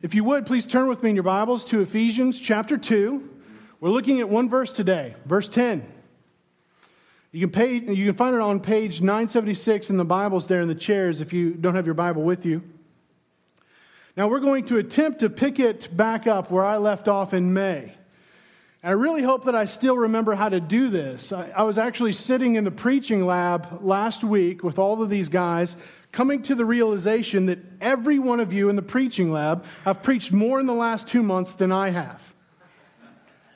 If you would, please turn with me in your Bibles to Ephesians chapter 2. We're looking at one verse today, verse 10. You can, pay, you can find it on page 976 in the Bibles there in the chairs if you don't have your Bible with you. Now, we're going to attempt to pick it back up where I left off in May. And I really hope that I still remember how to do this. I, I was actually sitting in the preaching lab last week with all of these guys coming to the realization that every one of you in the preaching lab have preached more in the last two months than I have.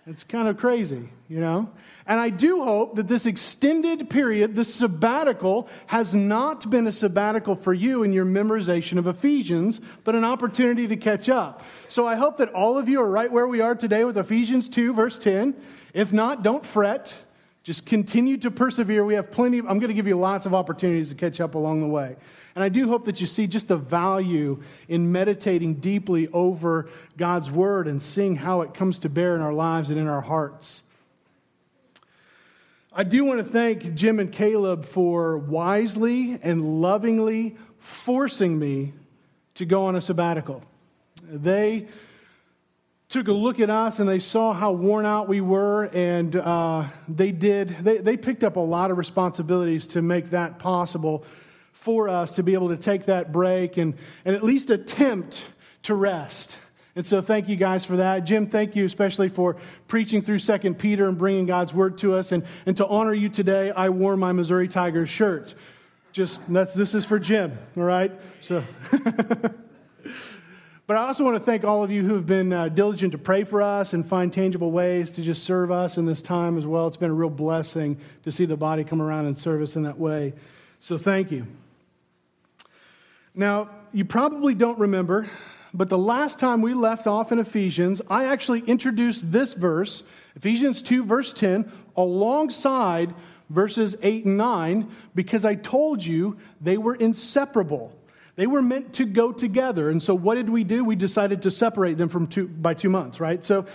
It's kind of crazy, you know? And I do hope that this extended period, this sabbatical, has not been a sabbatical for you in your memorization of Ephesians, but an opportunity to catch up. So I hope that all of you are right where we are today with Ephesians 2, verse 10. If not, don't fret. Just continue to persevere. We have plenty, of, I'm going to give you lots of opportunities to catch up along the way. And I do hope that you see just the value in meditating deeply over God's word and seeing how it comes to bear in our lives and in our hearts. I do want to thank Jim and Caleb for wisely and lovingly forcing me to go on a sabbatical. They took a look at us and they saw how worn out we were, and uh, they did, they, they picked up a lot of responsibilities to make that possible for us to be able to take that break and, and at least attempt to rest. And so thank you guys for that. Jim, thank you especially for preaching through Second Peter and bringing God's word to us. And, and to honor you today, I wore my Missouri Tigers shirt. Just that's this is for Jim, all right? So But I also want to thank all of you who have been uh, diligent to pray for us and find tangible ways to just serve us in this time as well. It's been a real blessing to see the body come around and serve us in that way. So thank you. Now, you probably don't remember, but the last time we left off in Ephesians, I actually introduced this verse, Ephesians 2, verse 10, alongside verses 8 and 9, because I told you they were inseparable. They were meant to go together. And so what did we do? We decided to separate them from two, by two months, right? So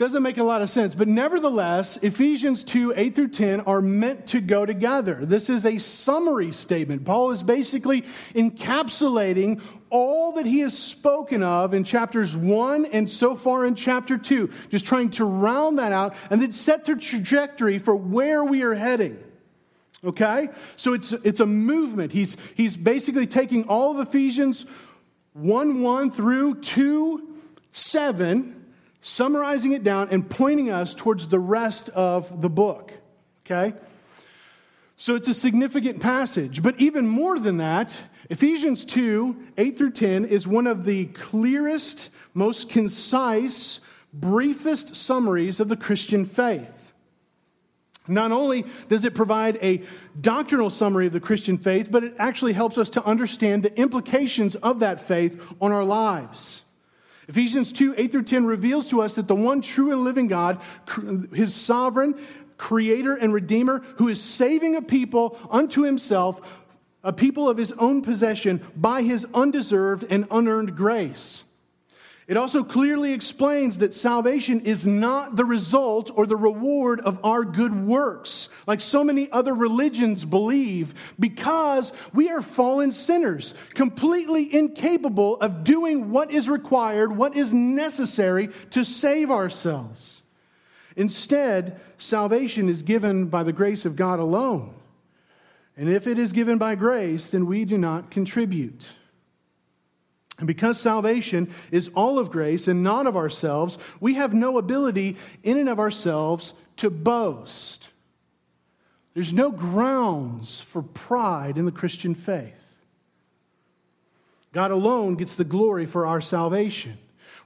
doesn't make a lot of sense. But nevertheless, Ephesians 2 8 through 10 are meant to go together. This is a summary statement. Paul is basically encapsulating all that he has spoken of in chapters 1 and so far in chapter 2, just trying to round that out and then set the trajectory for where we are heading. Okay? So it's, it's a movement. He's, he's basically taking all of Ephesians 1 1 through 2 7 summarizing it down and pointing us towards the rest of the book. Okay? So it's a significant passage. But even more than that, Ephesians 2 8 through 10 is one of the clearest, most concise, briefest summaries of the Christian faith. Not only does it provide a doctrinal summary of the Christian faith, but it actually helps us to understand the implications of that faith on our lives. Ephesians 2 8 through 10 reveals to us that the one true and living God, his sovereign, creator, and redeemer, who is saving a people unto himself, a people of his own possession, by his undeserved and unearned grace. It also clearly explains that salvation is not the result or the reward of our good works, like so many other religions believe, because we are fallen sinners, completely incapable of doing what is required, what is necessary to save ourselves. Instead, salvation is given by the grace of God alone. And if it is given by grace, then we do not contribute. And because salvation is all of grace and not of ourselves, we have no ability in and of ourselves to boast. There's no grounds for pride in the Christian faith. God alone gets the glory for our salvation.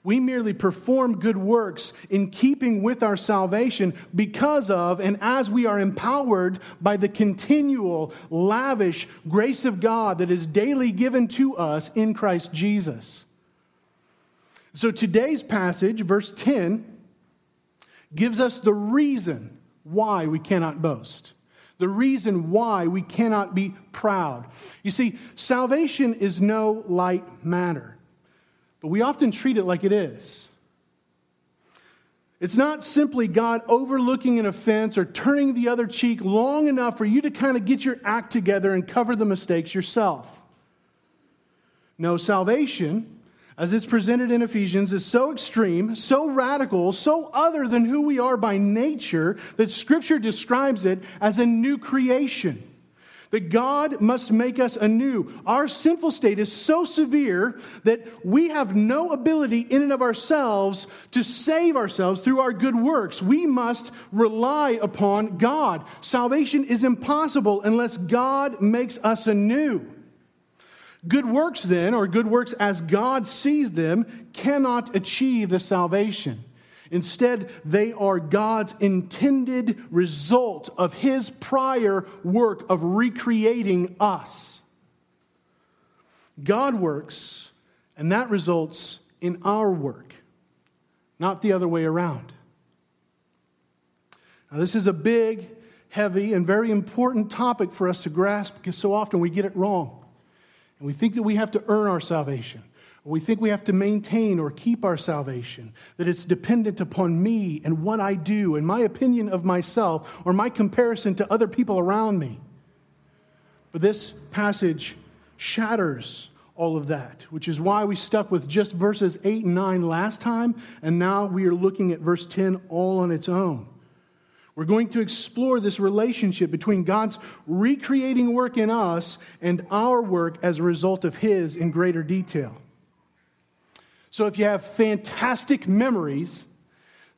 We merely perform good works in keeping with our salvation because of and as we are empowered by the continual, lavish grace of God that is daily given to us in Christ Jesus. So today's passage, verse 10, gives us the reason why we cannot boast. The reason why we cannot be proud. You see, salvation is no light matter. But we often treat it like it is. It's not simply God overlooking an offense or turning the other cheek long enough for you to kind of get your act together and cover the mistakes yourself. No, salvation, as it's presented in Ephesians, is so extreme, so radical, so other than who we are by nature that Scripture describes it as a new creation. That God must make us anew. Our sinful state is so severe that we have no ability in and of ourselves to save ourselves through our good works. We must rely upon God. Salvation is impossible unless God makes us anew. Good works, then, or good works as God sees them, cannot achieve the salvation. Instead, they are God's intended result of His prior work of recreating us. God works, and that results in our work, not the other way around. Now, this is a big, heavy, and very important topic for us to grasp because so often we get it wrong. And we think that we have to earn our salvation. We think we have to maintain or keep our salvation, that it's dependent upon me and what I do and my opinion of myself or my comparison to other people around me. But this passage shatters all of that, which is why we stuck with just verses 8 and 9 last time, and now we are looking at verse 10 all on its own. We're going to explore this relationship between God's recreating work in us and our work as a result of His in greater detail. So, if you have fantastic memories,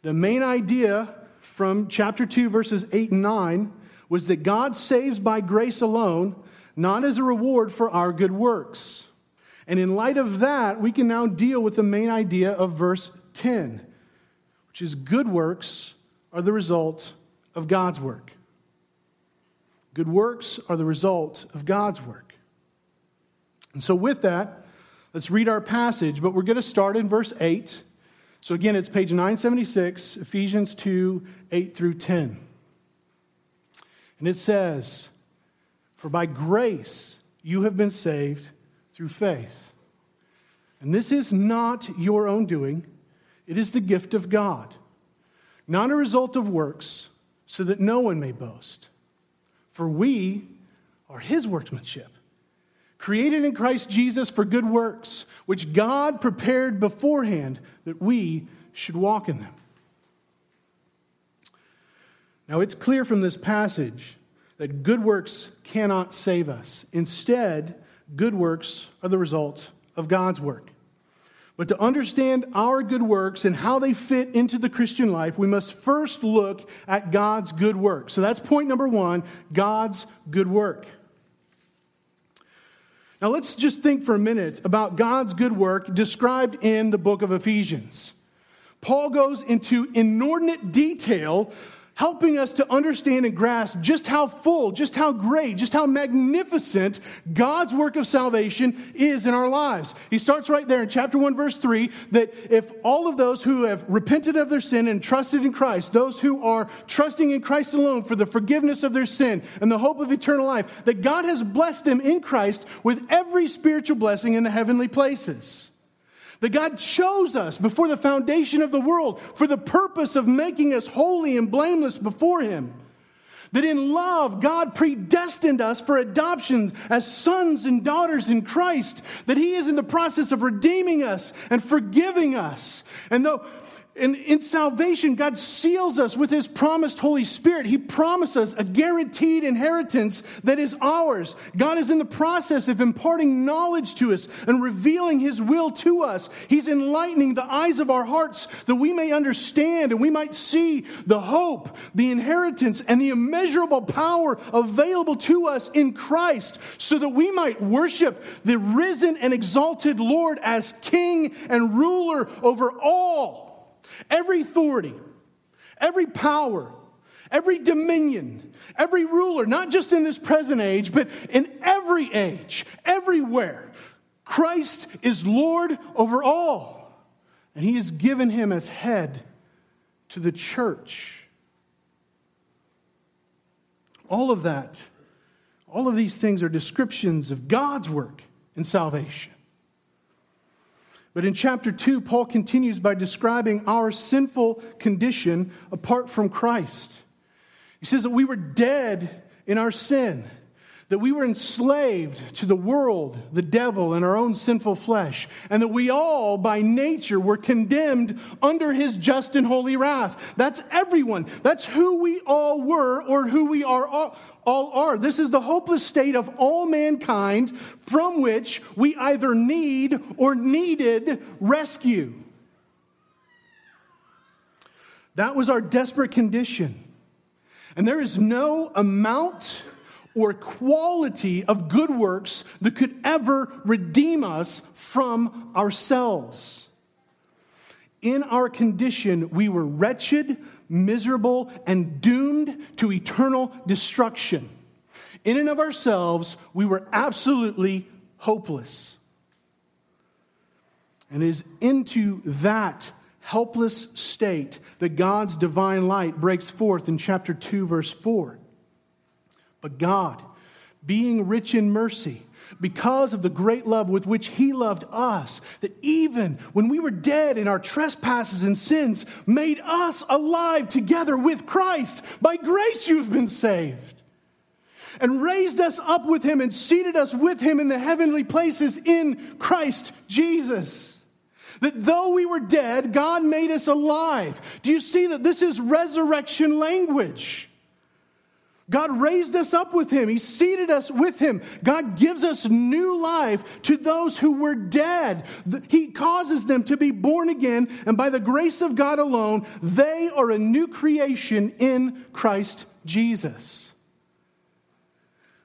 the main idea from chapter 2, verses 8 and 9 was that God saves by grace alone, not as a reward for our good works. And in light of that, we can now deal with the main idea of verse 10, which is good works are the result of God's work. Good works are the result of God's work. And so, with that, let's read our passage, but we're going to start in verse 8. So, again, it's page 976, Ephesians 2 8 through 10. And it says, For by grace you have been saved through faith. And this is not your own doing, it is the gift of God, not a result of works so that no one may boast. For we are his workmanship, created in Christ Jesus for good works, which God prepared beforehand that we should walk in them. Now, it's clear from this passage that good works cannot save us. Instead, good works are the result of God's work. But to understand our good works and how they fit into the Christian life, we must first look at God's good work. So that's point number one God's good work. Now let's just think for a minute about God's good work described in the book of Ephesians. Paul goes into inordinate detail helping us to understand and grasp just how full, just how great, just how magnificent God's work of salvation is in our lives. He starts right there in chapter 1, verse 3 that if all of those who have repented of their sin and trusted in Christ, those who are trusting in Christ alone for the forgiveness of their sin and the hope of eternal life, that God has blessed them in Christ with every spiritual blessing in the heavenly places. That God chose us before the foundation of the world for the purpose of making us holy and blameless before Him. That in love, God predestined us for adoption as sons and daughters in Christ. That He is in the process of redeeming us and forgiving us. And though in, in salvation, God seals us with His promised Holy Spirit. He promises a guaranteed inheritance that is ours. God is in the process of imparting knowledge to us and revealing His will to us. He's enlightening the eyes of our hearts that we may understand and we might see the hope, the inheritance, and the immeasurable power available to us in Christ so that we might worship the risen and exalted Lord as King and ruler over all. Every authority, every power, every dominion, every ruler, not just in this present age, but in every age, everywhere, Christ is Lord over all. And he has given him as head to the church. All of that, all of these things are descriptions of God's work in salvation. But in chapter 2, Paul continues by describing our sinful condition apart from Christ. He says that we were dead in our sin, that we were enslaved to the world, the devil, and our own sinful flesh, and that we all, by nature, were condemned under his just and holy wrath. That's everyone. That's who we all were or who we are all, all are. This is the hopeless state of all mankind from which we either need or needed rescue. That was our desperate condition. And there is no amount or quality of good works that could ever redeem us from ourselves. In our condition, we were wretched, miserable, and doomed to eternal destruction. In and of ourselves, we were absolutely hopeless. And it is into that helpless state that God's divine light breaks forth in chapter 2, verse 4. But God, being rich in mercy, because of the great love with which He loved us, that even when we were dead in our trespasses and sins, made us alive together with Christ. By grace you have been saved. And raised us up with Him and seated us with Him in the heavenly places in Christ Jesus. That though we were dead, God made us alive. Do you see that this is resurrection language? God raised us up with him. He seated us with him. God gives us new life to those who were dead. He causes them to be born again, and by the grace of God alone, they are a new creation in Christ Jesus.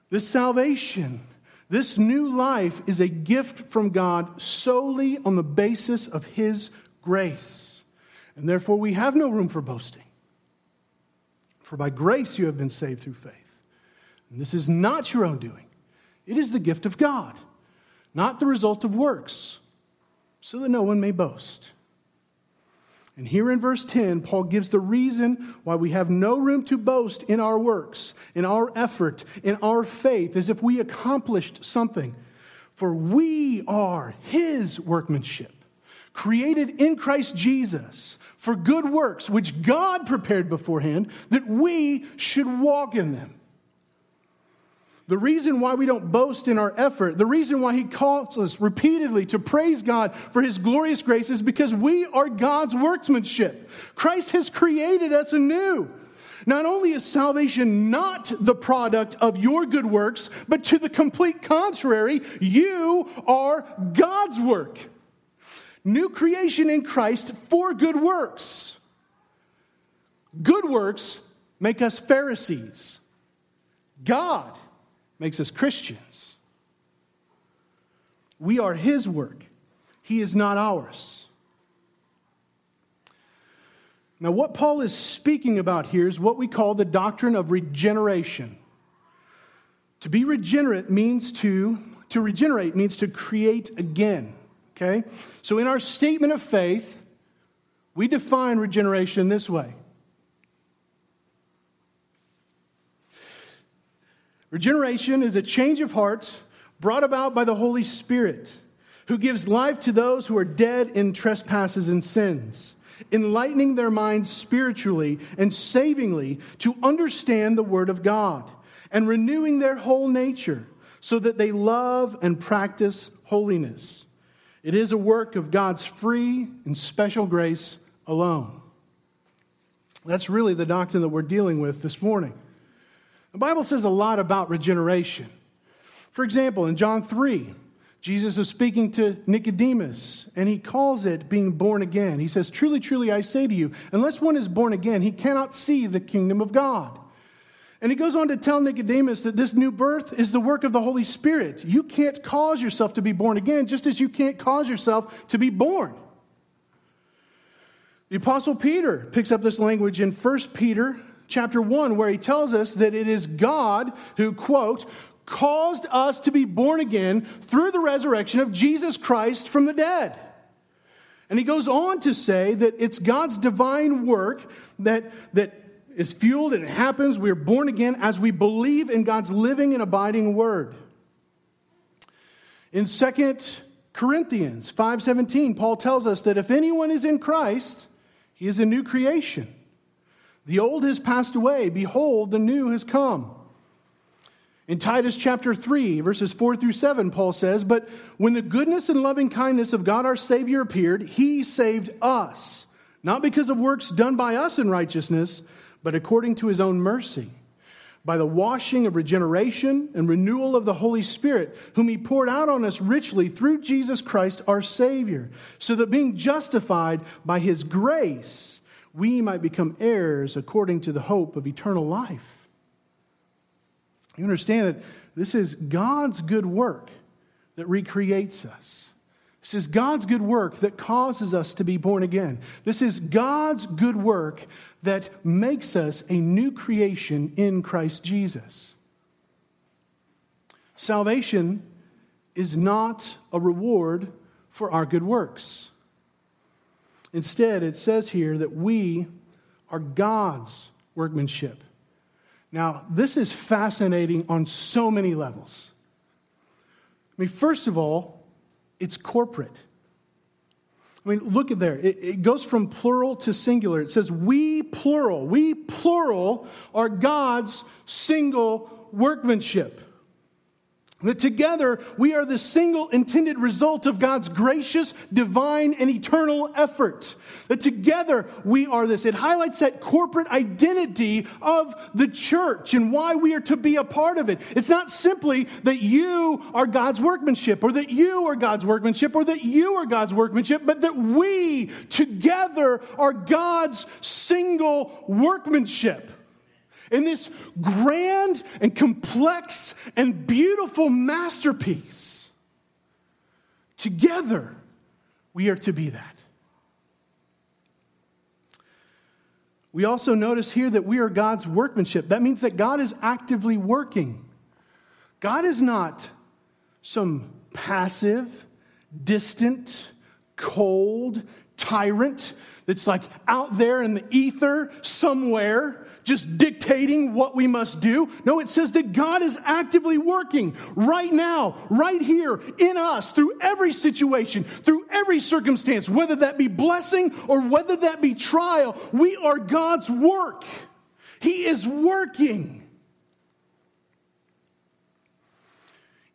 This salvation, this new life is a gift from God solely on the basis of his grace. And therefore, we have no room for boasting. For by grace you have been saved through faith. And this is not your own doing, it is the gift of God, not the result of works, so that no one may boast. And here in verse 10, Paul gives the reason why we have no room to boast in our works, in our effort, in our faith, as if we accomplished something. For we are his workmanship, created in Christ Jesus for good works, which God prepared beforehand, that we should walk in them. The reason why we don't boast in our effort, the reason why He calls us repeatedly to praise God for His glorious grace is because we are God's workmanship. Christ has created us anew. Not only is salvation not the product of your good works, but to the complete contrary, you are God's work. New creation in Christ for good works. Good works make us Pharisees. God makes us Christians. We are His work, He is not ours. Now, what Paul is speaking about here is what we call the doctrine of regeneration. To be regenerate means to, to regenerate means to create again. Okay? So in our statement of faith, we define regeneration this way Regeneration is a change of heart brought about by the Holy Spirit, who gives life to those who are dead in trespasses and sins, enlightening their minds spiritually and savingly to understand the Word of God, and renewing their whole nature so that they love and practice holiness. It is a work of God's free and special grace alone. That's really the doctrine that we're dealing with this morning. The Bible says a lot about regeneration. For example, in John 3, Jesus is speaking to Nicodemus, and he calls it being born again. He says, Truly, truly, I say to you, unless one is born again, he cannot see the kingdom of God. And he goes on to tell Nicodemus that this new birth is the work of the Holy Spirit. You can't cause yourself to be born again, just as you can't cause yourself to be born. The apostle Peter picks up this language in 1 Peter chapter 1 where he tells us that it is God who quote caused us to be born again through the resurrection of Jesus Christ from the dead. And he goes on to say that it's God's divine work that that is fueled and it happens. We are born again as we believe in God's living and abiding word. In 2 Corinthians 5:17, Paul tells us that if anyone is in Christ, he is a new creation. The old has passed away, behold, the new has come. In Titus chapter 3, verses 4 through 7, Paul says, But when the goodness and loving kindness of God our Savior appeared, he saved us, not because of works done by us in righteousness, but according to his own mercy, by the washing of regeneration and renewal of the Holy Spirit, whom he poured out on us richly through Jesus Christ our Savior, so that being justified by his grace, we might become heirs according to the hope of eternal life. You understand that this is God's good work that recreates us. This is God's good work that causes us to be born again. This is God's good work that makes us a new creation in Christ Jesus. Salvation is not a reward for our good works. Instead, it says here that we are God's workmanship now, this is fascinating on so many levels. I mean, first of all, it's corporate. I mean, look at there. It, it, goes from plural to singular. It says, We plural, we plural are God's single workmanship. That together we are the single intended result of God's gracious, divine, and eternal effort. That together we are this. It highlights that corporate identity of the church and why we are to be a part of it. It's not simply that you are God's workmanship or that you are God's workmanship or that you are God's workmanship, but that we together are God's single workmanship in this grand and complex and beautiful masterpiece. Together, we are to be that. We also notice here that we are God's workmanship. That means that God is actively working. God is not some passive, distant, cold tyrant that's like out there in the ether somewhere just dictating what we must do. No, it says that God is actively working right now, right here in us, through every situation, through every circumstance, whether that be blessing or whether that be trial. We are God's work. He is working.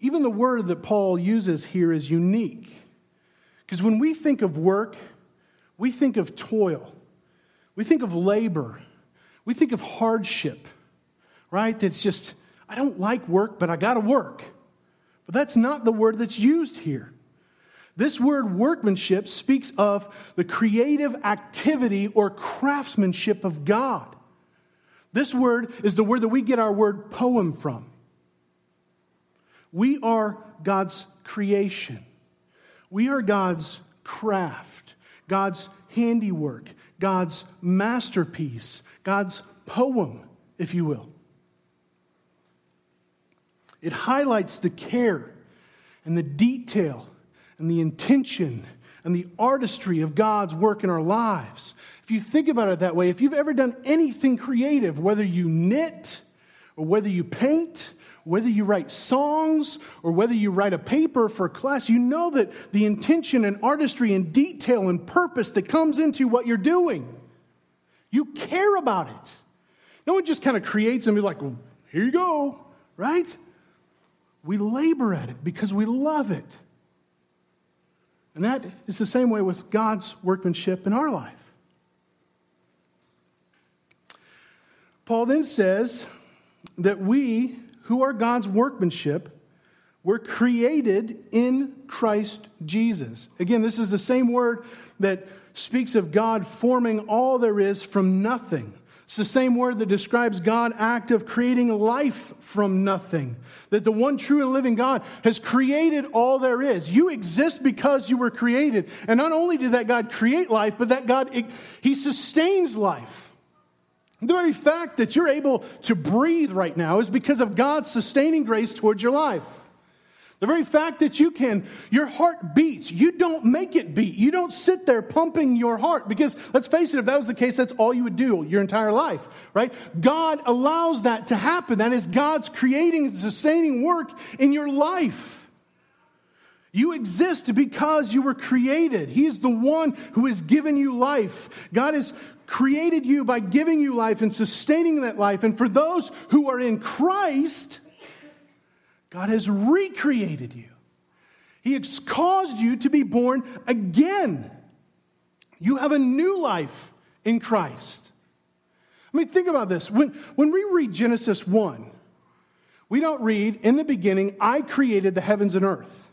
Even the word that Paul uses here is unique. Because when we think of work, we think of toil, we think of labor, we think of hardship, right? It's just, I don't like work, but I got to work. But that's not the word that's used here. This word workmanship speaks of the creative activity or craftsmanship of God. This word is the word that we get our word poem from. We are God's creation. We are God's craft, God's handiwork, God's masterpiece, God's poem, if you will. It highlights the care and the detail and the intention and the artistry of God's work in our lives. If you think about it that way, if you've ever done anything creative, whether you knit or whether you paint, whether you write songs or whether you write a paper for class, you know that the intention and artistry and detail and purpose that comes into what you're doing. You care about it. No one just kind of creates and be like, well, here you go, right? We labor at it because we love it. And that is the same way with God's workmanship in our life. Paul then says that we, who are God's workmanship, were created in Christ Jesus. Again, this is the same word that speaks of God forming all there is from nothing. It's the same word that describes God act of creating life from nothing. That the one true and living God has created all there is. You exist because you were created. And not only did that God create life, but that God, He sustains life. The very fact that you're able to breathe right now is because of God's sustaining grace towards your life. The very fact that you can, your heart beats, you don't make it beat. You don't sit there pumping your heart because let's face it, if that was the case, that's all you would do your entire life, right? God allows that to happen. That is God's creating sustaining work in your life. You exist because you were created. He is the one who has given you life. God has created you by giving you life and sustaining that life. And for those who are in Christ, God has recreated you. He has caused you to be born again. You have a new life in Christ. I mean, think about this. When, when we read Genesis 1, we don't read, in the beginning, I created the heavens and earth.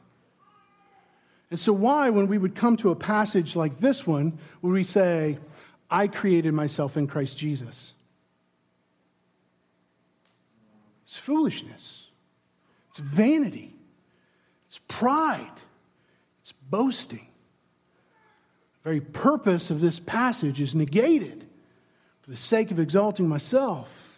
And so, why, when we would come to a passage like this one, would we say, I created myself in Christ Jesus? It's foolishness, it's vanity, it's pride, it's boasting. The very purpose of this passage is negated for the sake of exalting myself.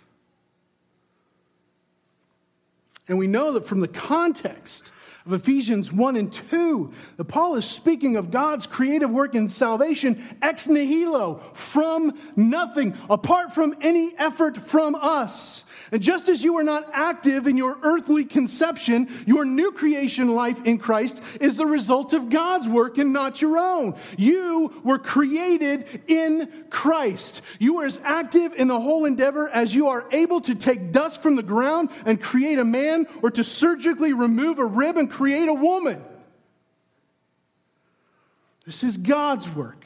And we know that from the context of Ephesians 1 and 2, that Paul is speaking of God's creative work in salvation ex nihilo, from nothing, apart from any effort from us. And just as you are not active in your earthly conception, your new creation life in Christ is the result of God's work and not your own. You were created in Christ. You are as active in the whole endeavor as you are able to take dust from the ground and create a man or to surgically remove a rib and create a woman. This is God's work.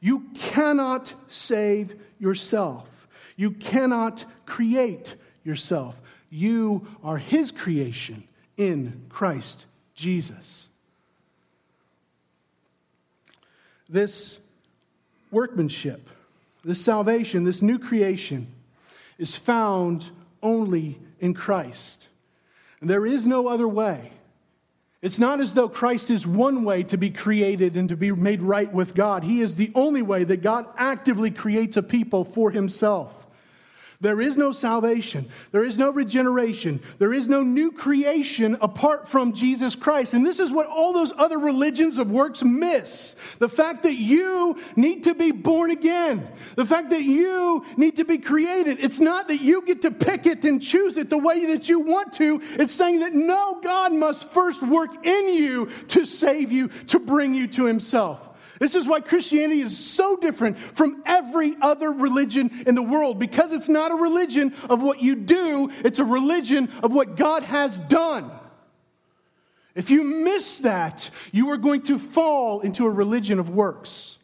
You cannot save yourself. You cannot create yourself. You are His creation in Christ Jesus. This workmanship, this salvation, this new creation is found only in Christ. And there is no other way. It's not as though Christ is one way to be created and to be made right with God. He is the only way that God actively creates a people for himself. There is no salvation. There is no regeneration. There is no new creation apart from Jesus Christ. And this is what all those other religions of works miss. The fact that you need to be born again. The fact that you need to be created. It's not that you get to pick it and choose it the way that you want to. It's saying that no, God must first work in you to save you, to bring you to himself. This is why Christianity is so different from every other religion in the world because it's not a religion of what you do, it's a religion of what God has done. If you miss that, you are going to fall into a religion of works.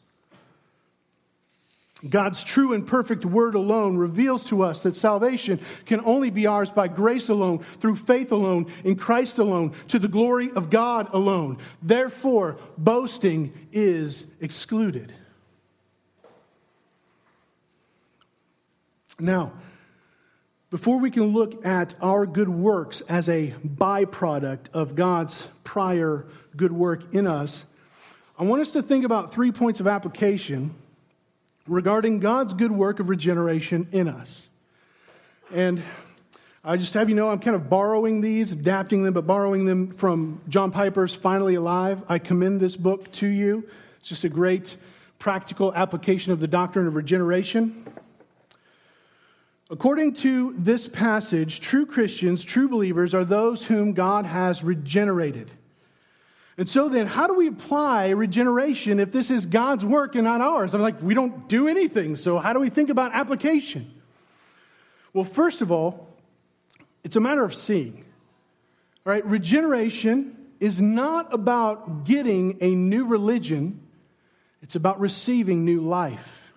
God's true and perfect word alone reveals to us that salvation can only be ours by grace alone, through faith alone, in Christ alone, to the glory of God alone. Therefore, boasting is excluded. Now, before we can look at our good works as a byproduct of God's prior good work in us, I want us to think about three points of application regarding God's good work of regeneration in us. And I just have you know, I'm kind of borrowing these, adapting them, but borrowing them from John Piper's Finally Alive. I commend this book to you. It's just a great practical application of the doctrine of regeneration. According to this passage, true Christians, true believers, are those whom God has regenerated. And so then, how do we apply regeneration if this is God's work and not ours? I'm like, we don't do anything. So, how do we think about application? Well, first of all, it's a matter of seeing. All right, regeneration is not about getting a new religion, it's about receiving new life.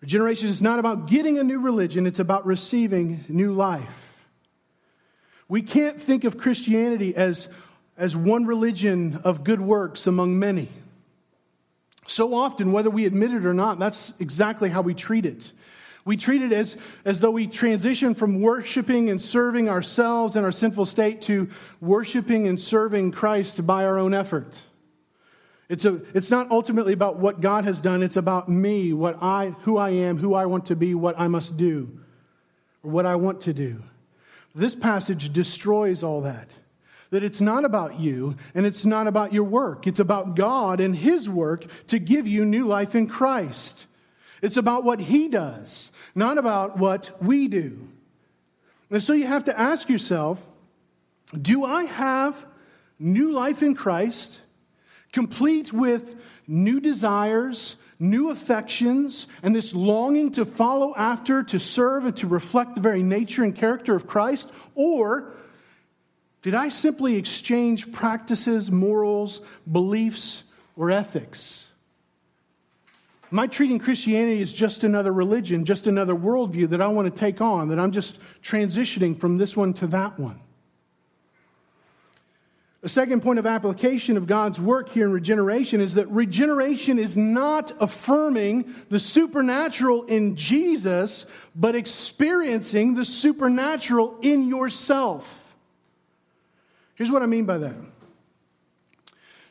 Regeneration is not about getting a new religion, it's about receiving new life. We can't think of Christianity as, as one religion of good works among many. So often, whether we admit it or not, that's exactly how we treat it. We treat it as, as though we transition from worshiping and serving ourselves and our sinful state to worshiping and serving Christ by our own effort. It's, a, it's not ultimately about what God has done, it's about me, what I, who I am, who I want to be, what I must do, or what I want to do. This passage destroys all that. That it's not about you and it's not about your work. It's about God and His work to give you new life in Christ. It's about what He does, not about what we do. And so you have to ask yourself do I have new life in Christ? complete with new desires, new affections, and this longing to follow after, to serve, and to reflect the very nature and character of Christ? Or did I simply exchange practices, morals, beliefs, or ethics? Am I treating Christianity as just another religion, just another worldview that I want to take on, that I'm just transitioning from this one to that one? The second point of application of God's work here in regeneration is that regeneration is not affirming the supernatural in Jesus, but experiencing the supernatural in yourself. Here's what I mean by that.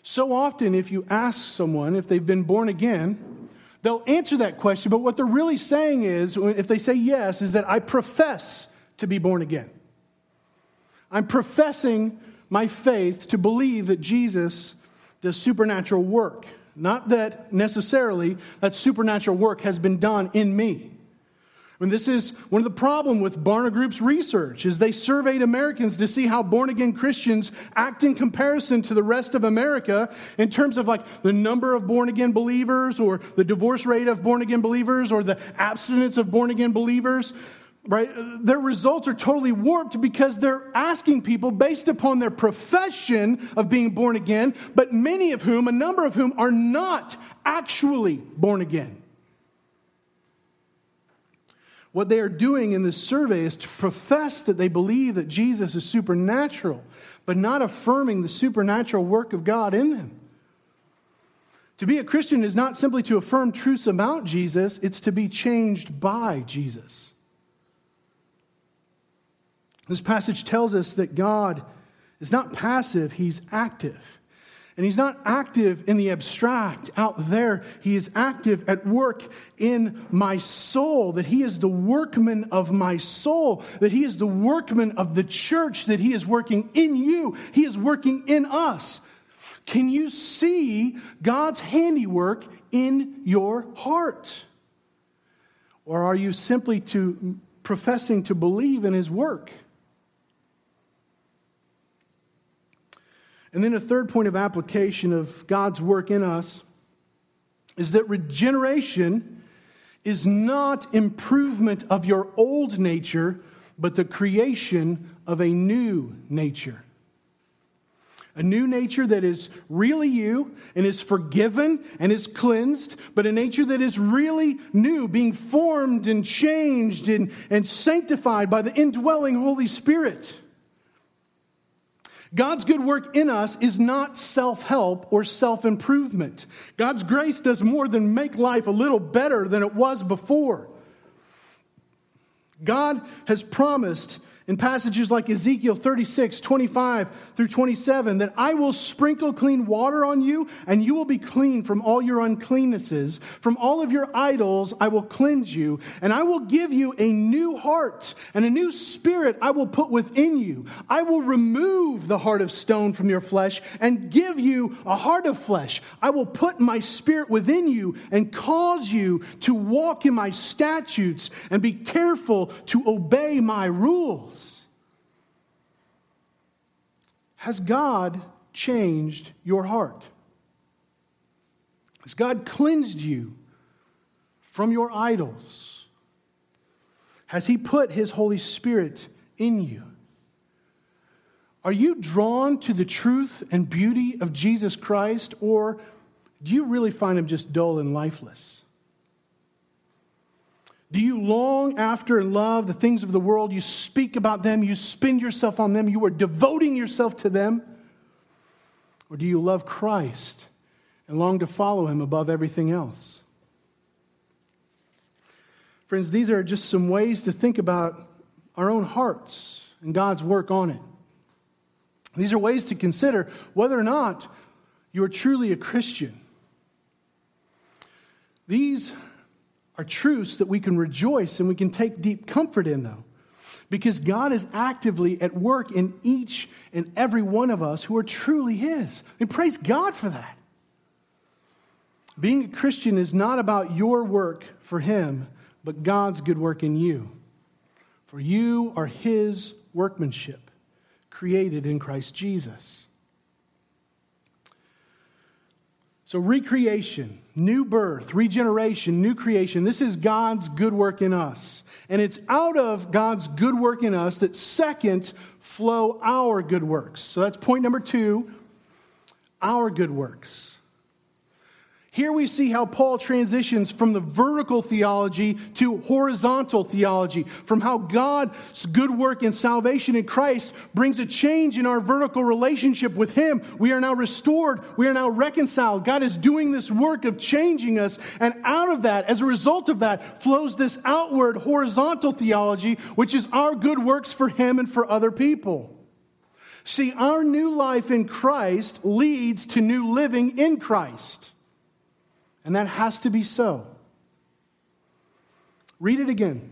So often, if you ask someone if they've been born again, they'll answer that question, but what they're really saying is, if they say yes, is that I profess to be born again. I'm professing my faith to believe that Jesus does supernatural work. Not that necessarily that supernatural work has been done in me. And this is one of the problem with Barna Group's research is they surveyed Americans to see how born again Christians act in comparison to the rest of America in terms of like the number of born again believers or the divorce rate of born again believers or the abstinence of born again believers right? Their results are totally warped because they're asking people based upon their profession of being born again, but many of whom, a number of whom, are not actually born again. What they are doing in this survey is to profess that they believe that Jesus is supernatural, but not affirming the supernatural work of God in them. To be a Christian is not simply to affirm truths about Jesus, it's to be changed by Jesus. This passage tells us that God is not passive, He's active. And He's not active in the abstract out there. He is active at work in my soul, that He is the workman of my soul, that He is the workman of the church, that He is working in you, He is working in us. Can you see God's handiwork in your heart? Or are you simply to, professing to believe in His work? And then a third point of application of God's work in us is that regeneration is not improvement of your old nature, but the creation of a new nature. A new nature that is really you and is forgiven and is cleansed, but a nature that is really new, being formed and changed and, and sanctified by the indwelling Holy Spirit. God's good work in us is not self help or self improvement. God's grace does more than make life a little better than it was before. God has promised in passages like Ezekiel 36, 25 through 27, that I will sprinkle clean water on you, and you will be clean from all your uncleannesses. From all of your idols, I will cleanse you, and I will give you a new heart, and a new spirit I will put within you. I will remove the heart of stone from your flesh, and give you a heart of flesh. I will put my spirit within you, and cause you to walk in my statutes, and be careful to obey my rules. Has God changed your heart? Has God cleansed you from your idols? Has He put His Holy Spirit in you? Are you drawn to the truth and beauty of Jesus Christ, or do you really find Him just dull and lifeless? Do you long after and love the things of the world? You speak about them, you spend yourself on them, you are devoting yourself to them? Or do you love Christ and long to follow him above everything else? Friends, these are just some ways to think about our own hearts and God's work on it. These are ways to consider whether or not you are truly a Christian. These are truths that we can rejoice and we can take deep comfort in, though. Because God is actively at work in each and every one of us who are truly His. And praise God for that. Being a Christian is not about your work for Him, but God's good work in you. For you are His workmanship, created in Christ Jesus. So, recreation, new birth, regeneration, new creation, this is God's good work in us. And it's out of God's good work in us that, second, flow our good works. So, that's point number two our good works. Here we see how Paul transitions from the vertical theology to horizontal theology, from how God's good work in salvation in Christ brings a change in our vertical relationship with Him. We are now restored, we are now reconciled. God is doing this work of changing us, and out of that, as a result of that, flows this outward horizontal theology, which is our good works for Him and for other people. See, our new life in Christ leads to new living in Christ. And that has to be so. Read it again.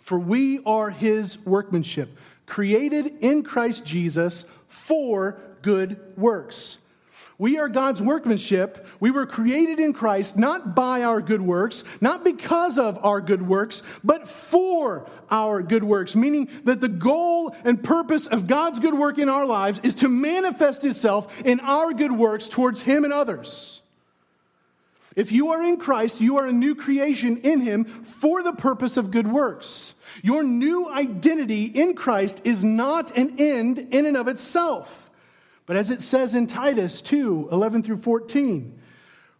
For we are his workmanship, created in Christ Jesus for good works. We are God's workmanship. We were created in Christ not by our good works, not because of our good works, but for our good works, meaning that the goal and purpose of God's good work in our lives is to manifest itself in our good works towards Him and others. If you are in Christ, you are a new creation in Him for the purpose of good works. Your new identity in Christ is not an end in and of itself. But as it says in Titus 2 11 through 14,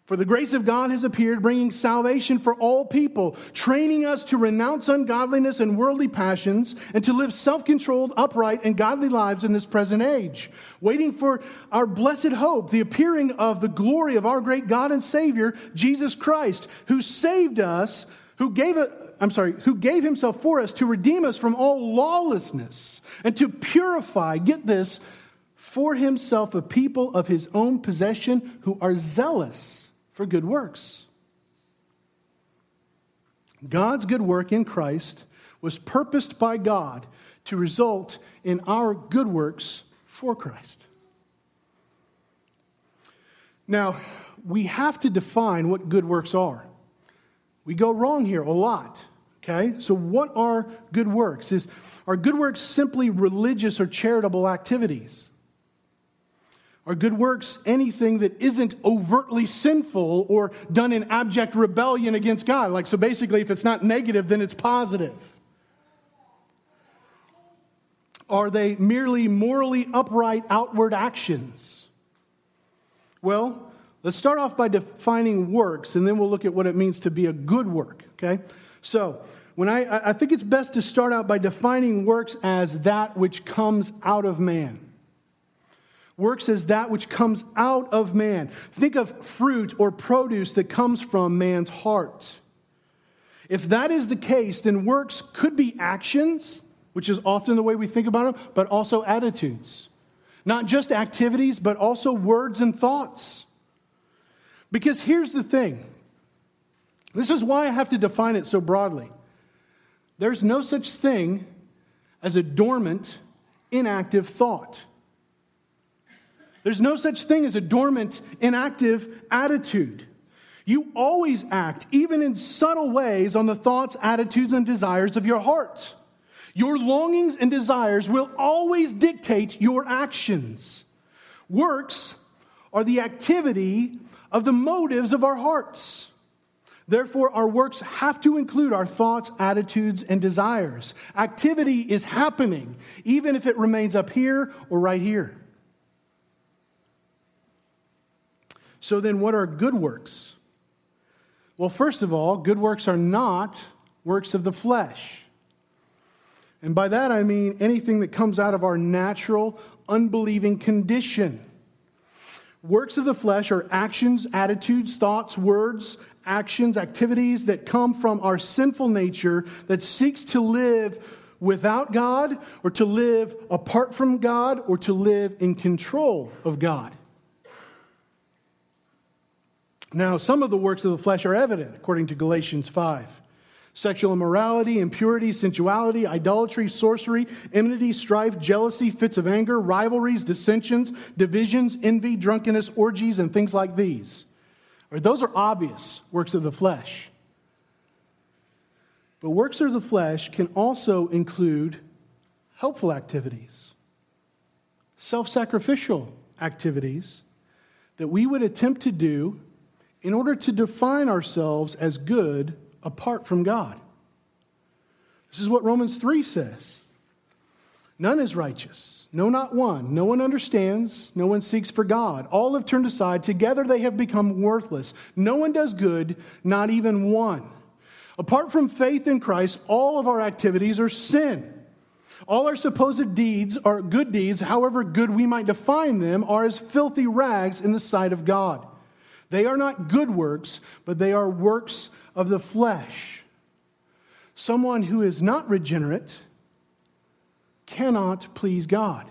for the grace of God has appeared, bringing salvation for all people, training us to renounce ungodliness and worldly passions, and to live self controlled, upright, and godly lives in this present age, waiting for our blessed hope, the appearing of the glory of our great God and Savior, Jesus Christ, who saved us, who gave it. I'm sorry, who gave himself for us to redeem us from all lawlessness and to purify, get this, for himself a people of his own possession who are zealous for good works. God's good work in Christ was purposed by God to result in our good works for Christ. Now, we have to define what good works are. We go wrong here a lot. Okay? So, what are good works? Is, are good works simply religious or charitable activities? Are good works anything that isn't overtly sinful or done in abject rebellion against God? Like, so basically, if it's not negative, then it's positive. Are they merely morally upright outward actions? Well, let's start off by defining works, and then we'll look at what it means to be a good work, okay? So, when I, I think it's best to start out by defining works as that which comes out of man. Works as that which comes out of man. Think of fruit or produce that comes from man's heart. If that is the case, then works could be actions, which is often the way we think about them, but also attitudes. Not just activities, but also words and thoughts. Because here's the thing this is why I have to define it so broadly. There's no such thing as a dormant, inactive thought. There's no such thing as a dormant, inactive attitude. You always act, even in subtle ways, on the thoughts, attitudes, and desires of your heart. Your longings and desires will always dictate your actions. Works are the activity of the motives of our hearts. Therefore, our works have to include our thoughts, attitudes, and desires. Activity is happening, even if it remains up here or right here. So then, what are good works? Well, first of all, good works are not works of the flesh. And by that I mean anything that comes out of our natural, unbelieving condition. Works of the flesh are actions, attitudes, thoughts, words, actions, activities that come from our sinful nature that seeks to live without God or to live apart from God or to live in control of God. Now, some of the works of the flesh are evident, according to Galatians 5 sexual immorality, impurity, sensuality, idolatry, sorcery, enmity, strife, jealousy, fits of anger, rivalries, dissensions, divisions, envy, drunkenness, orgies, and things like these. Those are obvious works of the flesh. But works of the flesh can also include helpful activities, self sacrificial activities that we would attempt to do in order to define ourselves as good apart from God. This is what Romans 3 says. None is righteous, no, not one. No one understands, no one seeks for God. All have turned aside. Together they have become worthless. No one does good, not even one. Apart from faith in Christ, all of our activities are sin. All our supposed deeds are good deeds, however good we might define them, are as filthy rags in the sight of God. They are not good works, but they are works of the flesh. Someone who is not regenerate cannot please God.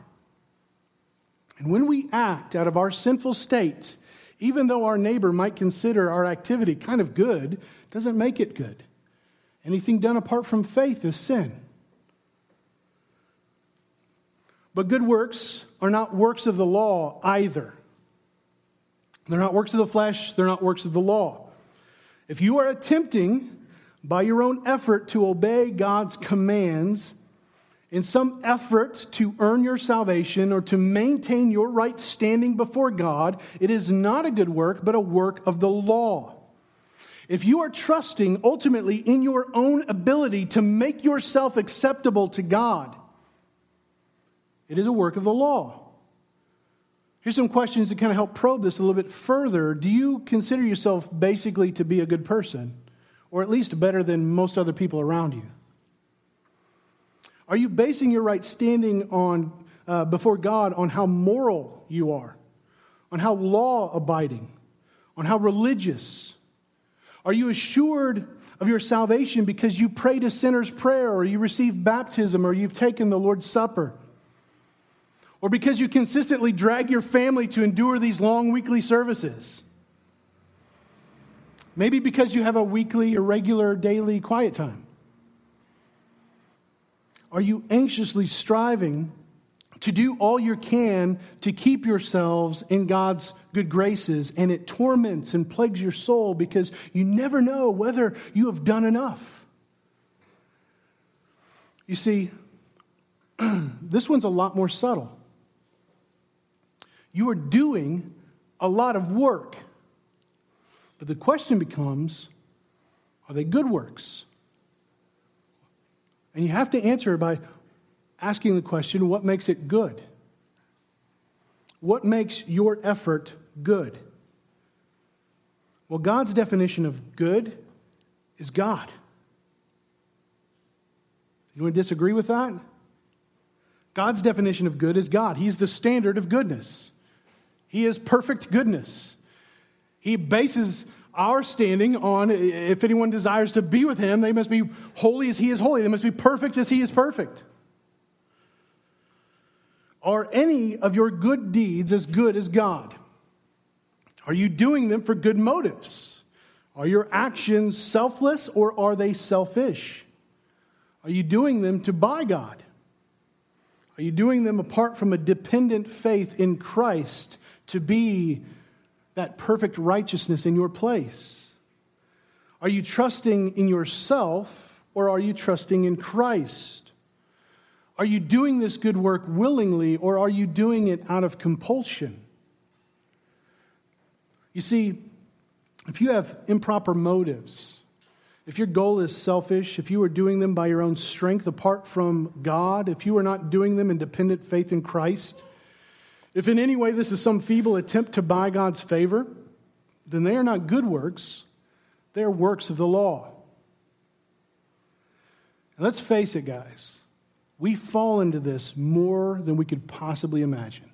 And when we act out of our sinful state, even though our neighbor might consider our activity kind of good, doesn't make it good. Anything done apart from faith is sin. But good works are not works of the law either. They're not works of the flesh, they're not works of the law. If you are attempting by your own effort to obey God's commands, in some effort to earn your salvation or to maintain your right standing before God, it is not a good work, but a work of the law. If you are trusting ultimately in your own ability to make yourself acceptable to God, it is a work of the law. Here's some questions to kind of help probe this a little bit further. Do you consider yourself basically to be a good person, or at least better than most other people around you? Are you basing your right standing on, uh, before God on how moral you are, on how law abiding, on how religious? Are you assured of your salvation because you prayed a sinner's prayer, or you received baptism, or you've taken the Lord's Supper? Or because you consistently drag your family to endure these long weekly services? Maybe because you have a weekly, irregular, daily quiet time. Are you anxiously striving to do all you can to keep yourselves in God's good graces, and it torments and plagues your soul because you never know whether you have done enough? You see, this one's a lot more subtle. You are doing a lot of work. But the question becomes are they good works? And you have to answer by asking the question what makes it good? What makes your effort good? Well, God's definition of good is God. You want to disagree with that? God's definition of good is God. He's the standard of goodness. He is perfect goodness. He bases our standing on if anyone desires to be with him, they must be holy as he is holy. They must be perfect as he is perfect. Are any of your good deeds as good as God? Are you doing them for good motives? Are your actions selfless or are they selfish? Are you doing them to buy God? Are you doing them apart from a dependent faith in Christ to be that perfect righteousness in your place? Are you trusting in yourself or are you trusting in Christ? Are you doing this good work willingly or are you doing it out of compulsion? You see, if you have improper motives, if your goal is selfish, if you are doing them by your own strength apart from God, if you are not doing them in dependent faith in Christ, if in any way this is some feeble attempt to buy God's favor, then they are not good works, they are works of the law. And let's face it, guys, we fall into this more than we could possibly imagine.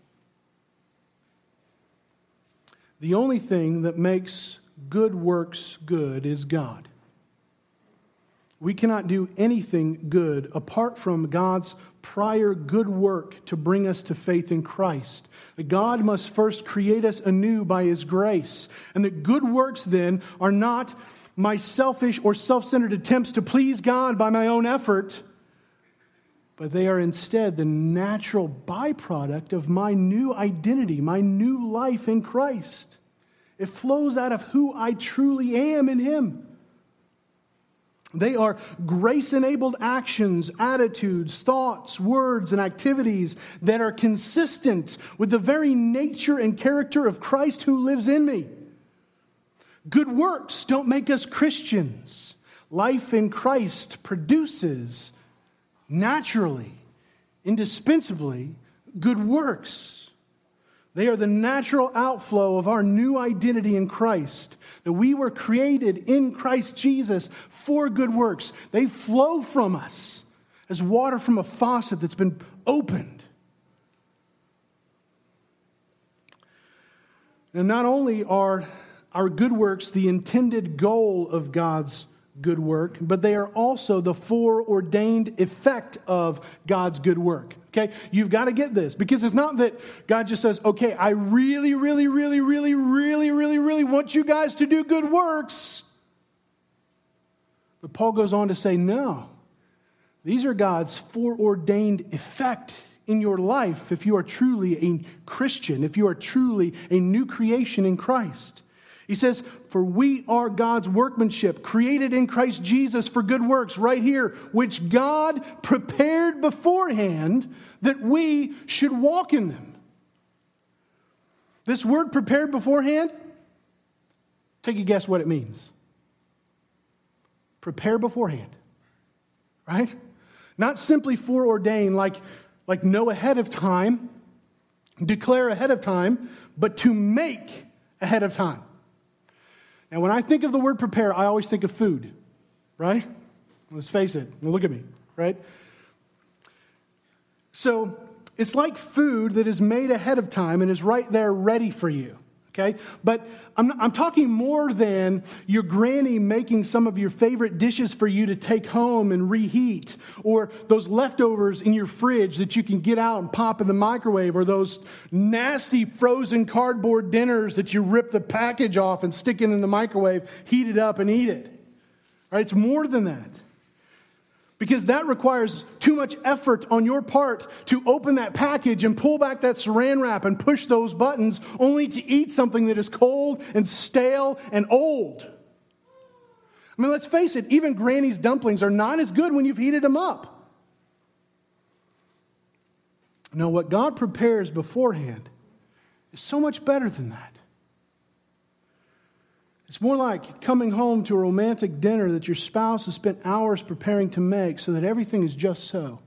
The only thing that makes good works good is God. We cannot do anything good apart from God's prior good work to bring us to faith in Christ. That God must first create us anew by His grace. And that good works then are not my selfish or self centered attempts to please God by my own effort, but they are instead the natural byproduct of my new identity, my new life in Christ. It flows out of who I truly am in Him. They are grace enabled actions, attitudes, thoughts, words, and activities that are consistent with the very nature and character of Christ who lives in me. Good works don't make us Christians. Life in Christ produces naturally, indispensably, good works. They are the natural outflow of our new identity in Christ, that we were created in Christ Jesus for good works. They flow from us as water from a faucet that's been opened. And not only are our good works the intended goal of God's good work, but they are also the foreordained effect of God's good work. Okay? You've got to get this because it's not that God just says, okay, I really, really, really, really, really, really, really want you guys to do good works. But Paul goes on to say, no, these are God's foreordained effect in your life if you are truly a Christian, if you are truly a new creation in Christ. He says, For we are God's workmanship, created in Christ Jesus for good works, right here, which God prepared beforehand that we should walk in them. This word prepared beforehand, take a guess what it means. Prepare beforehand, right? Not simply foreordain, like, like know ahead of time, declare ahead of time, but to make ahead of time. And when I think of the word prepare, I always think of food, right? Let's face it. Look at me, right? So it's like food that is made ahead of time and is right there ready for you okay? But I'm, I'm talking more than your granny making some of your favorite dishes for you to take home and reheat, or those leftovers in your fridge that you can get out and pop in the microwave, or those nasty frozen cardboard dinners that you rip the package off and stick it in the microwave, heat it up, and eat it. It's more than that because that requires too much effort on your part to open that package and pull back that saran wrap and push those buttons only to eat something that is cold and stale and old. I mean, let's face it, even Granny's dumplings are not as good when you've heated them up. No, what God prepares beforehand is so much better than that. It's more like coming home to a romantic dinner that your spouse has spent hours preparing to make so that everything is just so.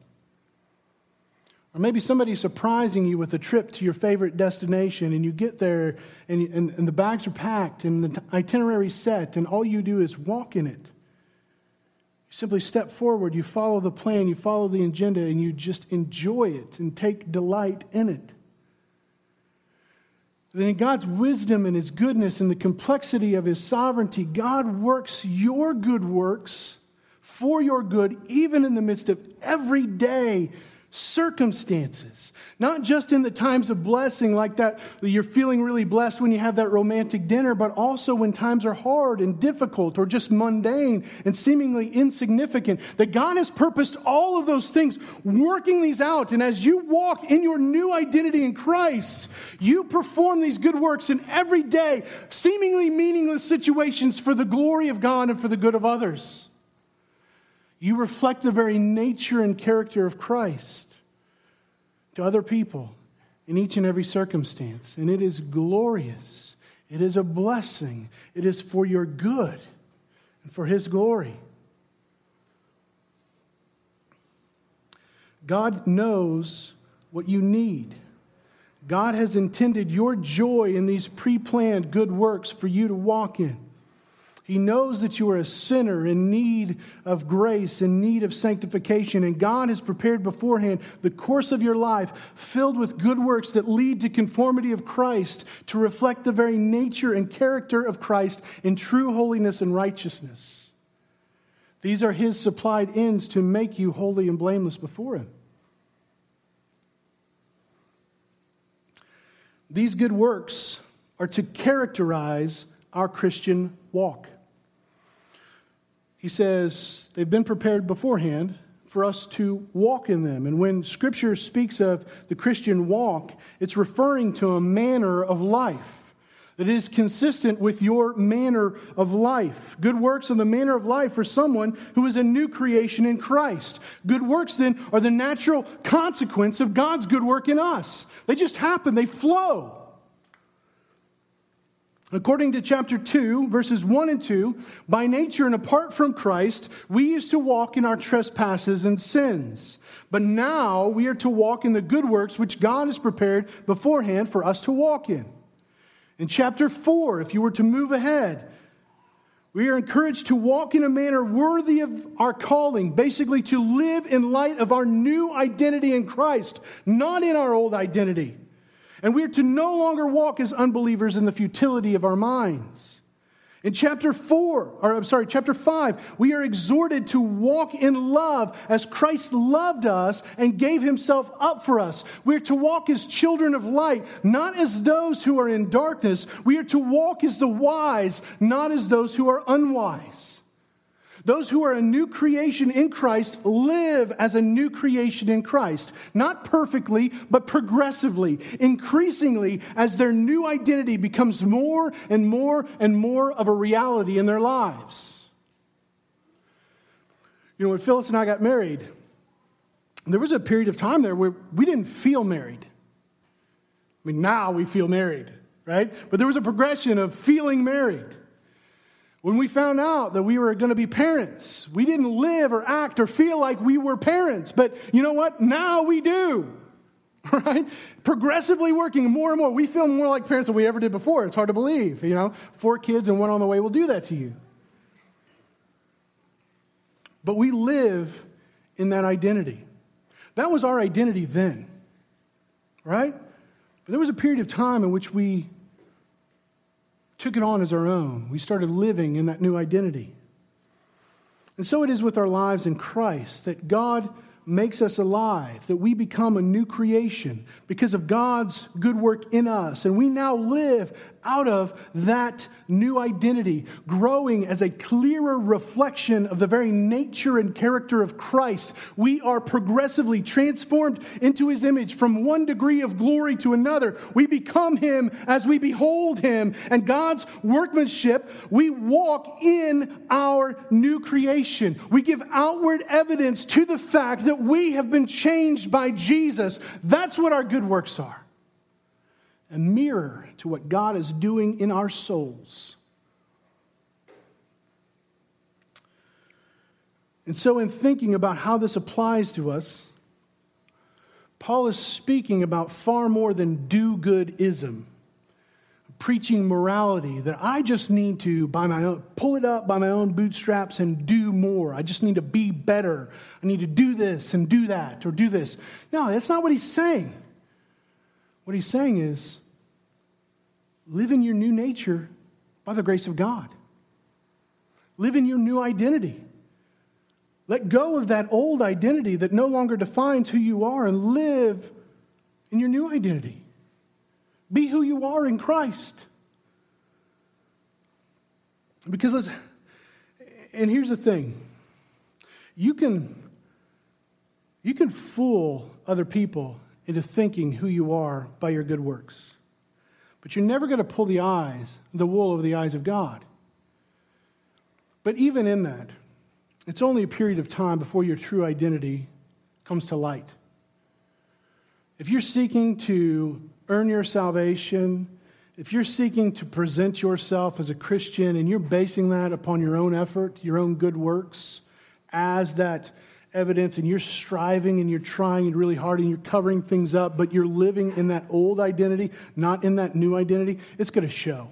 Or maybe somebody surprising you with a trip to your favorite destination, and you get there, and, and, and the bags are packed, and the itinerary set, and all you do is walk in it. You simply step forward, you follow the plan, you follow the agenda, and you just enjoy it and take delight in it then in God's wisdom and His goodness and the complexity of His sovereignty, God works your good works for your good, even in the midst of everyday circumstances. Not just in the times of blessing, like that, you're feeling really blessed when you have that romantic dinner, but also when times are hard and difficult or just mundane and seemingly insignificant. That God has purposed all of those things, working these out. And as you walk in your new identity in Christ, you perform these good works in everyday, seemingly meaningless situations for the glory of God and for the good of others. You reflect the very nature and character of Christ to other people in each and every circumstance. And it is glorious. It is a blessing. It is for your good and for His glory. God knows what you need. God has intended your joy in these pre planned good works for you to walk in. He knows that you are a sinner in need of grace, in need of sanctification, and God has prepared beforehand the course of your life filled with good works that lead to conformity of Christ, to reflect the very nature and character of Christ in true holiness and righteousness. These are His supplied ends to make you holy and blameless before Him. These good works are to characterize our Christian walk. He says they've been prepared beforehand for us to walk in them. And when Scripture speaks of the Christian walk, it's referring to a manner of life. that is consistent with your manner of life. Good works are the manner of life for someone who is a new creation in Christ. Good works, then, are the natural consequence of God's good work in us. They just happen, they flow. According to chapter 2, verses 1 and 2, by nature and apart from Christ, we used to walk in our trespasses and sins. But now we are to walk in the good works which God has prepared beforehand for us to walk in. In chapter 4, if you were to move ahead, we are encouraged to walk in a manner worthy of our calling, basically to live in light of our new identity in Christ, not in our old identity. And we are to no longer walk as unbelievers in the futility of our minds. In chapter 4, or I'm sorry, chapter 5, we are exhorted to walk in love as Christ loved us and gave himself up for us. We are to walk as children of light, not as those who are in darkness. We are to walk as the wise, not as those who are unwise. Those who are a new creation in Christ live as a new creation in Christ, not perfectly, but progressively, increasingly as their new identity becomes more and more and more of a reality in their lives. You know, when Phyllis and I got married, there was a period of time there where we didn't feel married. I mean, now we feel married, right? But there was a progression of feeling married. When we found out that we were going to be parents, we didn't live or act or feel like we were parents. But you know what? Now we do. Right? Progressively working more and more. We feel more like parents than we ever did before. It's hard to believe. You know, four kids and one on the way will do that to you. But we live in that identity. That was our identity then. Right? But there was a period of time in which we took it on as our own. We started living in that new identity. And so it is with our lives in Christ that God makes us alive, that we become a new creation because of God's good work in us. And we now live out of that new identity, growing as a clearer reflection of the very nature and character of Christ. We are progressively transformed into his image from one degree of glory to another. We become him as we behold him. And God's workmanship, we walk in our new creation. We give outward evidence to the fact that we have been changed by Jesus. That's what our good works are a mirror to what God is doing in our souls. And so, in thinking about how this applies to us, Paul is speaking about far more than do goodism, preaching morality that I just need to by my own pull it up by my own bootstraps and do more. I just need to be better. I need to do this and do that or do this. No, that's not what he's saying. What he's saying is Live in your new nature by the grace of God. Live in your new identity. Let go of that old identity that no longer defines who you are and live in your new identity. Be who you are in Christ. Because let's, and here's the thing you can, you can fool other people into thinking who you are by your good works. But you're never going to pull the eyes, the wool over the eyes of God. But even in that, it's only a period of time before your true identity comes to light. If you're seeking to earn your salvation, if you're seeking to present yourself as a Christian and you're basing that upon your own effort, your own good works, as that evidence and you're striving and you're trying and really hard and you're covering things up, but you're living in that old identity, not in that new identity, it's going to show.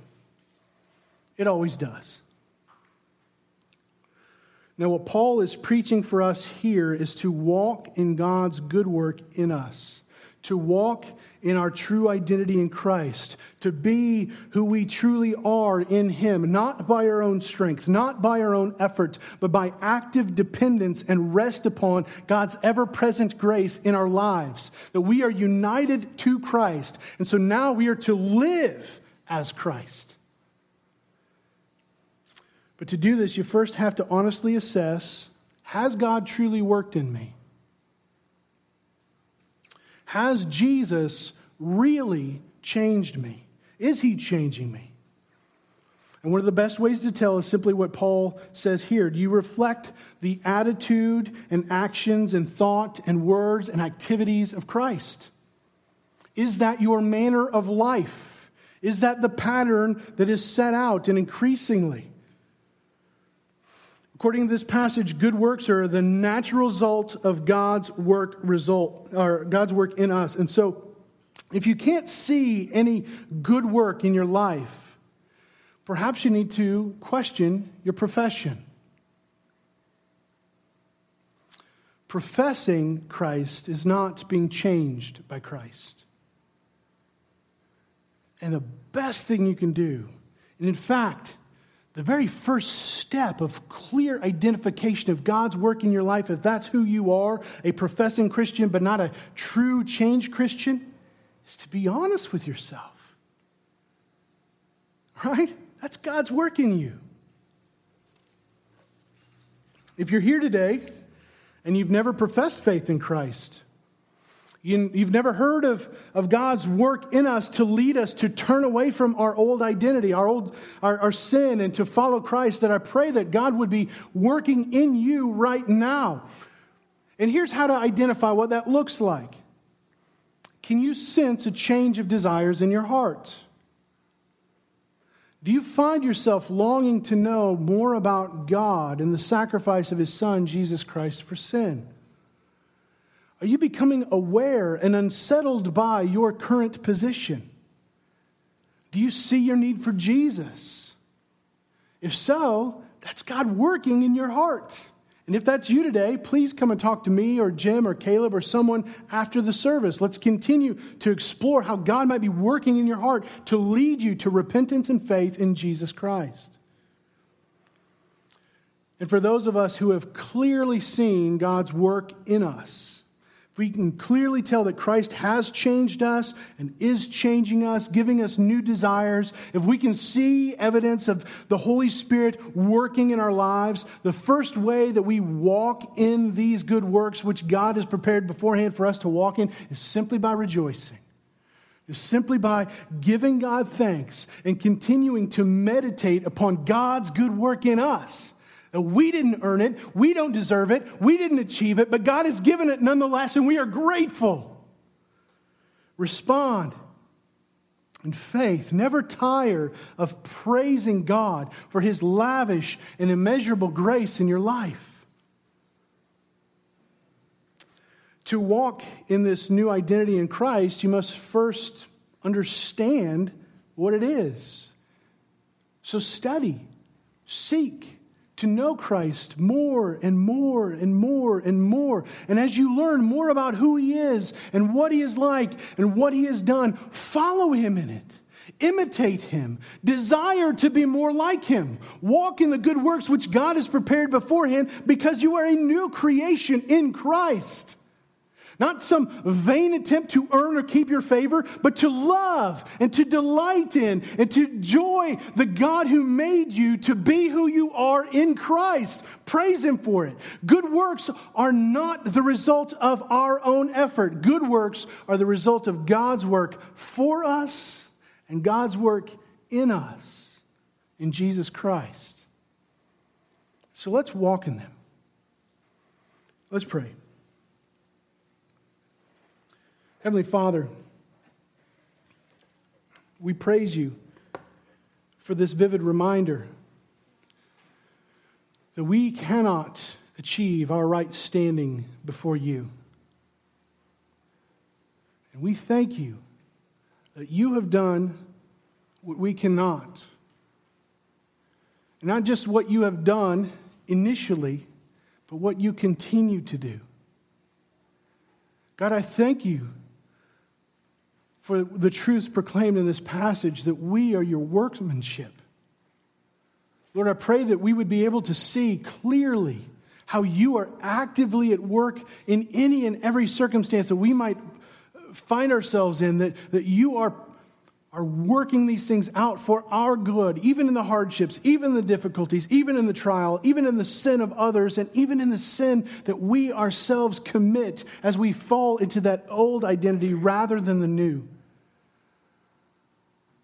It always does. Now, what Paul is preaching for us here is to walk in God's good work in us, to walk in our true identity in Christ, to be who we truly are in Him, not by our own strength, not by our own effort, but by active dependence and rest upon God's ever present grace in our lives. That we are united to Christ, and so now we are to live as Christ. But to do this, you first have to honestly assess has God truly worked in me? Has Jesus really changed me? Is he changing me? And one of the best ways to tell is simply what Paul says here. Do you reflect the attitude and actions and thought and words and activities of Christ? Is that your manner of life? Is that the pattern that is set out and increasingly? According to this passage, good works are the natural result of God's work result or God's work in us. And so if you can't see any good work in your life, perhaps you need to question your profession. Professing Christ is not being changed by Christ. And the best thing you can do, and in fact, the very first step of clear identification of God's work in your life, if that's who you are, a professing Christian but not a true change Christian, is to be honest with yourself. Right? That's God's work in you. If you're here today and you've never professed faith in Christ, you, have never heard of, of God's work in us to lead us to turn away from our old identity, our old our, our sin, and to follow Christ, that I pray that God would be working in you right now. And here's how to identify what that looks like. Can you sense a change of desires in your heart? Do you find yourself longing to know more about God and the sacrifice of His Son, Jesus Christ, for sin? Are you becoming aware and unsettled by your current position? Do you see your need for Jesus? If so, that's God working in your heart. And if that's you today, please come and talk to me or Jim or Caleb or someone after the service. Let's continue to explore how God might be working in your heart to lead you to repentance and faith in Jesus Christ. And for those of us who have clearly seen God's work in us, we can clearly tell that Christ has changed us and is changing us, giving us new desires, if we can see evidence of the Holy Spirit working in our lives, the first way that we walk in these good works, which God has prepared beforehand for us to walk in, is simply by rejoicing. Is simply by giving God thanks and continuing to meditate upon God's good work in us we didn't earn it. We don't deserve it. We didn't achieve it, but God has given it nonetheless, and we are grateful. Respond in faith. Never tire of praising God for his lavish and immeasurable grace in your life. To walk in this new identity in Christ, you must first understand what it is. So study, seek, to know Christ more and more and more and more. And as you learn more about who He is and what He is like and what He has done, follow Him in it. Imitate him. Desire to be more like him. Walk in the good works which God has prepared beforehand because you are a new creation in Christ. Not some vain attempt to earn or keep your favor, but to love and to delight in and to joy the God who made you to be who you are in Christ. Praise Him for it. Good works are not the result of our own effort, good works are the result of God's work for us and God's work in us in Jesus Christ. So let's walk in them. Let's pray. Heavenly Father, we praise you for this vivid reminder that we cannot achieve our right standing before you. And we thank you that you have done what we cannot. And not just what you have done initially, but what you continue to do. God, I thank you for the truths proclaimed in this passage that we are your workmanship. Lord, I pray that we would be able to see clearly how you are actively at work in any and every circumstance that we might find ourselves in, that, that you are, are working these things out for our good, even in the hardships, even the difficulties, even in the trial, even in the sin of others, and even in the sin that we ourselves commit as we fall into that old identity rather than the new.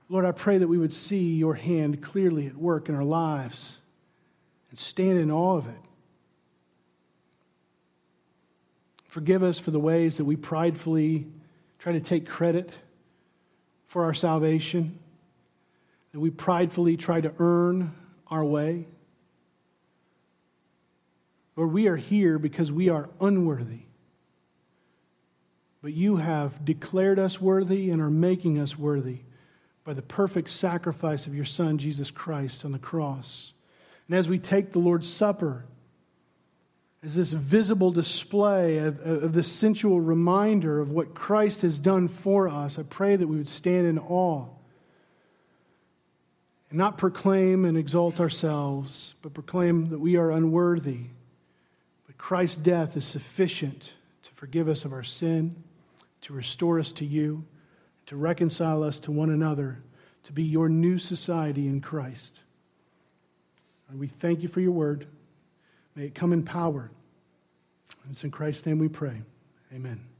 Lord, I pray that we would see your hand clearly at work in our lives and stand in awe of it. Forgive us for the ways that we pridefully try to take credit for our salvation, that we pridefully try to earn our way. Lord, we are here because we are unworthy. But you have declared us worthy and are making us worthy by the perfect sacrifice of your Son, Jesus Christ, on the cross. And as we take the Lord's Supper, as this visible display of, of this sensual reminder of what Christ has done for us, I pray that we would stand in awe and not proclaim and exalt ourselves, but proclaim that we are unworthy. But Christ's death is sufficient to forgive us of our sin, to restore us to you to reconcile us to one another, to be your new society in Christ. And we thank you for your word. May it come in power. And it's in Christ's name we pray. Amen.